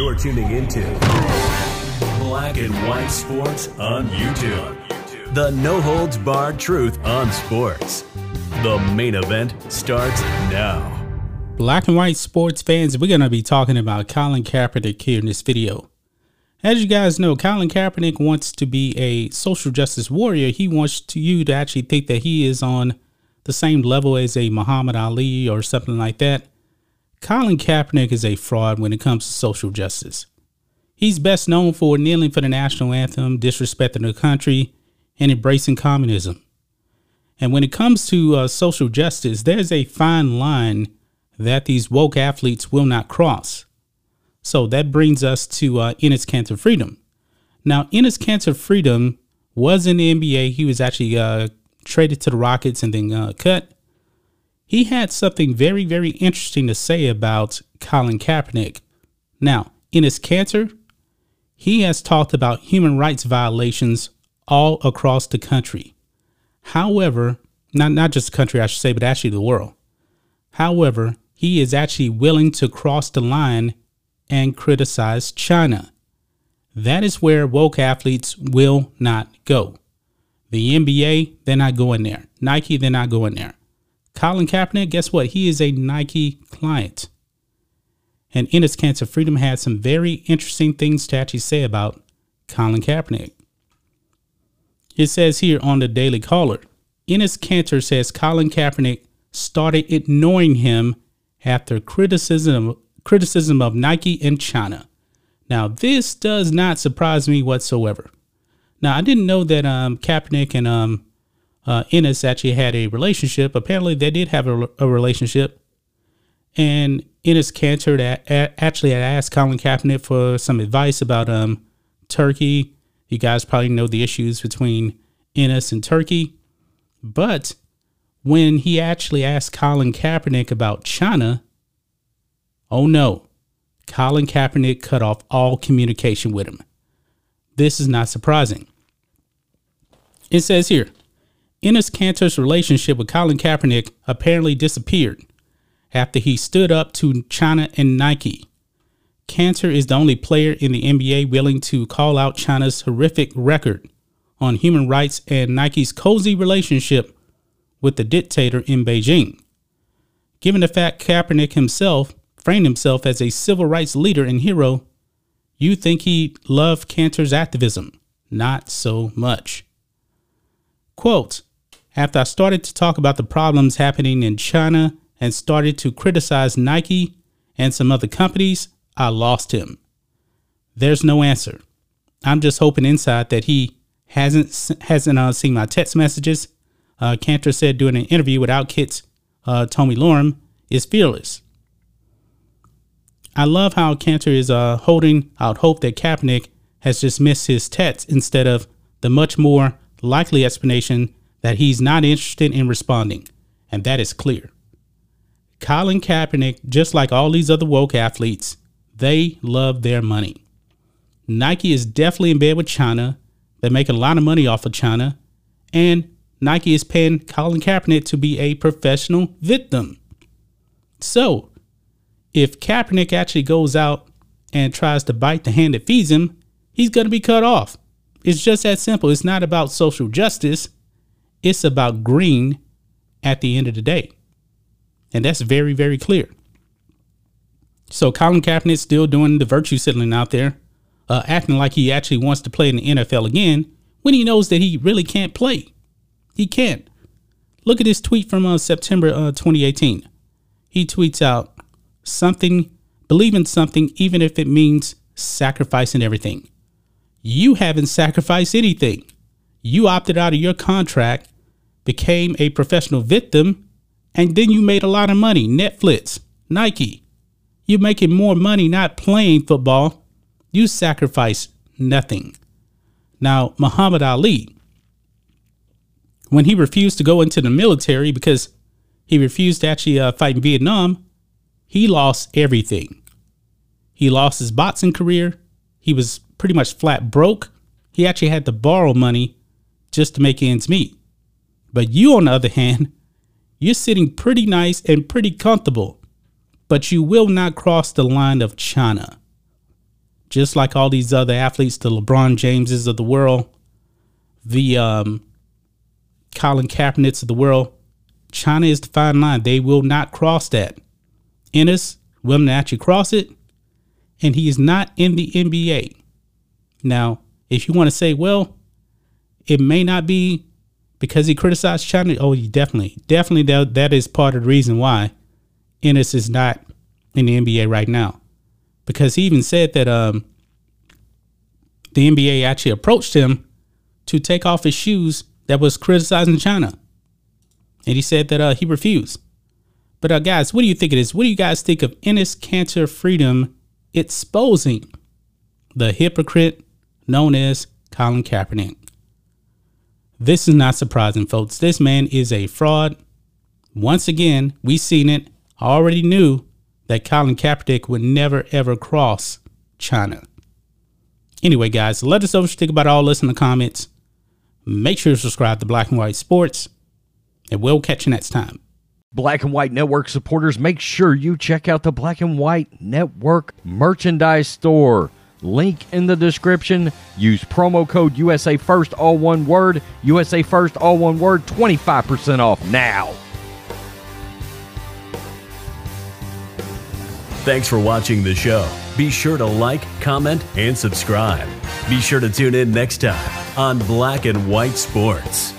You're tuning into Black and White Sports on YouTube. The no holds barred truth on sports. The main event starts now. Black and white sports fans, we're going to be talking about Colin Kaepernick here in this video. As you guys know, Colin Kaepernick wants to be a social justice warrior. He wants to, you to actually think that he is on the same level as a Muhammad Ali or something like that. Colin Kaepernick is a fraud when it comes to social justice. He's best known for kneeling for the national anthem, disrespecting the country, and embracing communism. And when it comes to uh, social justice, there's a fine line that these woke athletes will not cross. So that brings us to uh, Enes Kanter Freedom. Now, Enes Kanter Freedom was in the NBA. He was actually uh, traded to the Rockets and then uh, cut. He had something very, very interesting to say about Colin Kaepernick. Now, Enes Kanter, he has talked about human rights violations all across the country. However, not, not just the country, I should say, but actually the world. However, he is actually willing to cross the line and criticize China. That is where woke athletes will not go. The NBA, they're not going there. Nike, they're not going there. Colin Kaepernick, guess what? He is a Nike client. And Enes Kanter Freedom had some very interesting things to actually say about Colin Kaepernick. It says here on the Daily Caller, Enes Kanter says Colin Kaepernick started ignoring him after criticism criticism of Nike and China. Now, this does not surprise me whatsoever. Now, I didn't know that um, Kaepernick and um, uh, Enes actually had a relationship. Apparently, they did have a, a relationship. And Enes Kanter actually had asked Colin Kaepernick for some advice about um, Turkey. You guys probably know the issues between Enes and Turkey. But when he actually asked Colin Kaepernick about China, oh no, Colin Kaepernick cut off all communication with him. This is not surprising. It says here, Enes Kanter's relationship with Colin Kaepernick apparently disappeared after he stood up to China and Nike. Kanter is the only player in the NBA willing to call out China's horrific record on human rights and Nike's cozy relationship with the dictator in Beijing. Given the fact Kaepernick himself framed himself as a civil rights leader and hero, you think he loved Kanter's activism. Not so much. Quote After I started to talk about the problems happening in China and started to criticize Nike and some other companies, I lost him. There's no answer. I'm just hoping inside that he hasn't hasn't uh, seen my text messages uh, Kanter said during an interview with OutKick's uh, Tomi Lahren, is fearless. I love how Kanter is uh, holding out hope that Kaepernick has just missed his text instead of the much more likely explanation that he's not interested in responding, and that is clear. Colin Kaepernick, just like all these other woke athletes, they love their money. Nike is definitely in bed with China. They're making a lot of money off of China. And Nike is paying Colin Kaepernick to be a professional victim. So, if Kaepernick actually goes out and tries to bite the hand that feeds him, he's going to be cut off. It's just that simple. It's not about social justice, it's about green at the end of the day. And that's very, very clear. So, Colin Kaepernick's still doing the virtue signaling out there, uh, acting like he actually wants to play in the NFL again when he knows that he really can't play. He can't. Look at this tweet from uh, September uh, 2018. He tweets out something, believe in something, even if it means sacrificing everything. You haven't sacrificed anything. You opted out of your contract, became a professional victim, and then you made a lot of money. Netflix, Nike. You're making more money not playing football. You sacrifice nothing. Now, Muhammad Ali, when he refused to go into the military because he refused to actually uh, fight in Vietnam, he lost everything. He lost his boxing career. He was pretty much flat broke. He actually had to borrow money just to make ends meet. But you, on the other hand, you're sitting pretty nice and pretty comfortable, but you will not cross the line of China. just like all these other athletes, the LeBron Jameses of the world, the um, Colin Kaepernicks of the world, China is the fine line. They will not cross that. Enes willing to actually cross it, and he is not in the NBA. Now, if you want to say, well, it may not be because he criticized China. Oh, he definitely, definitely that that is part of the reason why Enes is not in the NBA right now, because he even said that um, the NBA actually approached him to take off his shoes that was criticizing China, and he said that uh, he refused. But uh, guys, what do you think it is? What do you guys think of Enes Kanter Freedom exposing the hypocrite known as Colin Kaepernick? This is not surprising, folks. This man is a fraud. Once again, we seen it. I already knew that Colin Kaepernick would never ever cross China. Anyway, guys, let us know what you think about all this in the comments. Make sure to subscribe to Black and White Sports, and we'll catch you next time. Black and White Network supporters, make sure you check out the Black and White Network merchandise store. Link in the description. Use promo code USA First, all one word. USA First, all one word. 25% off now. Thanks for watching the show. Be sure to like, comment, and subscribe. Be sure to tune in next time on Black and White Sports.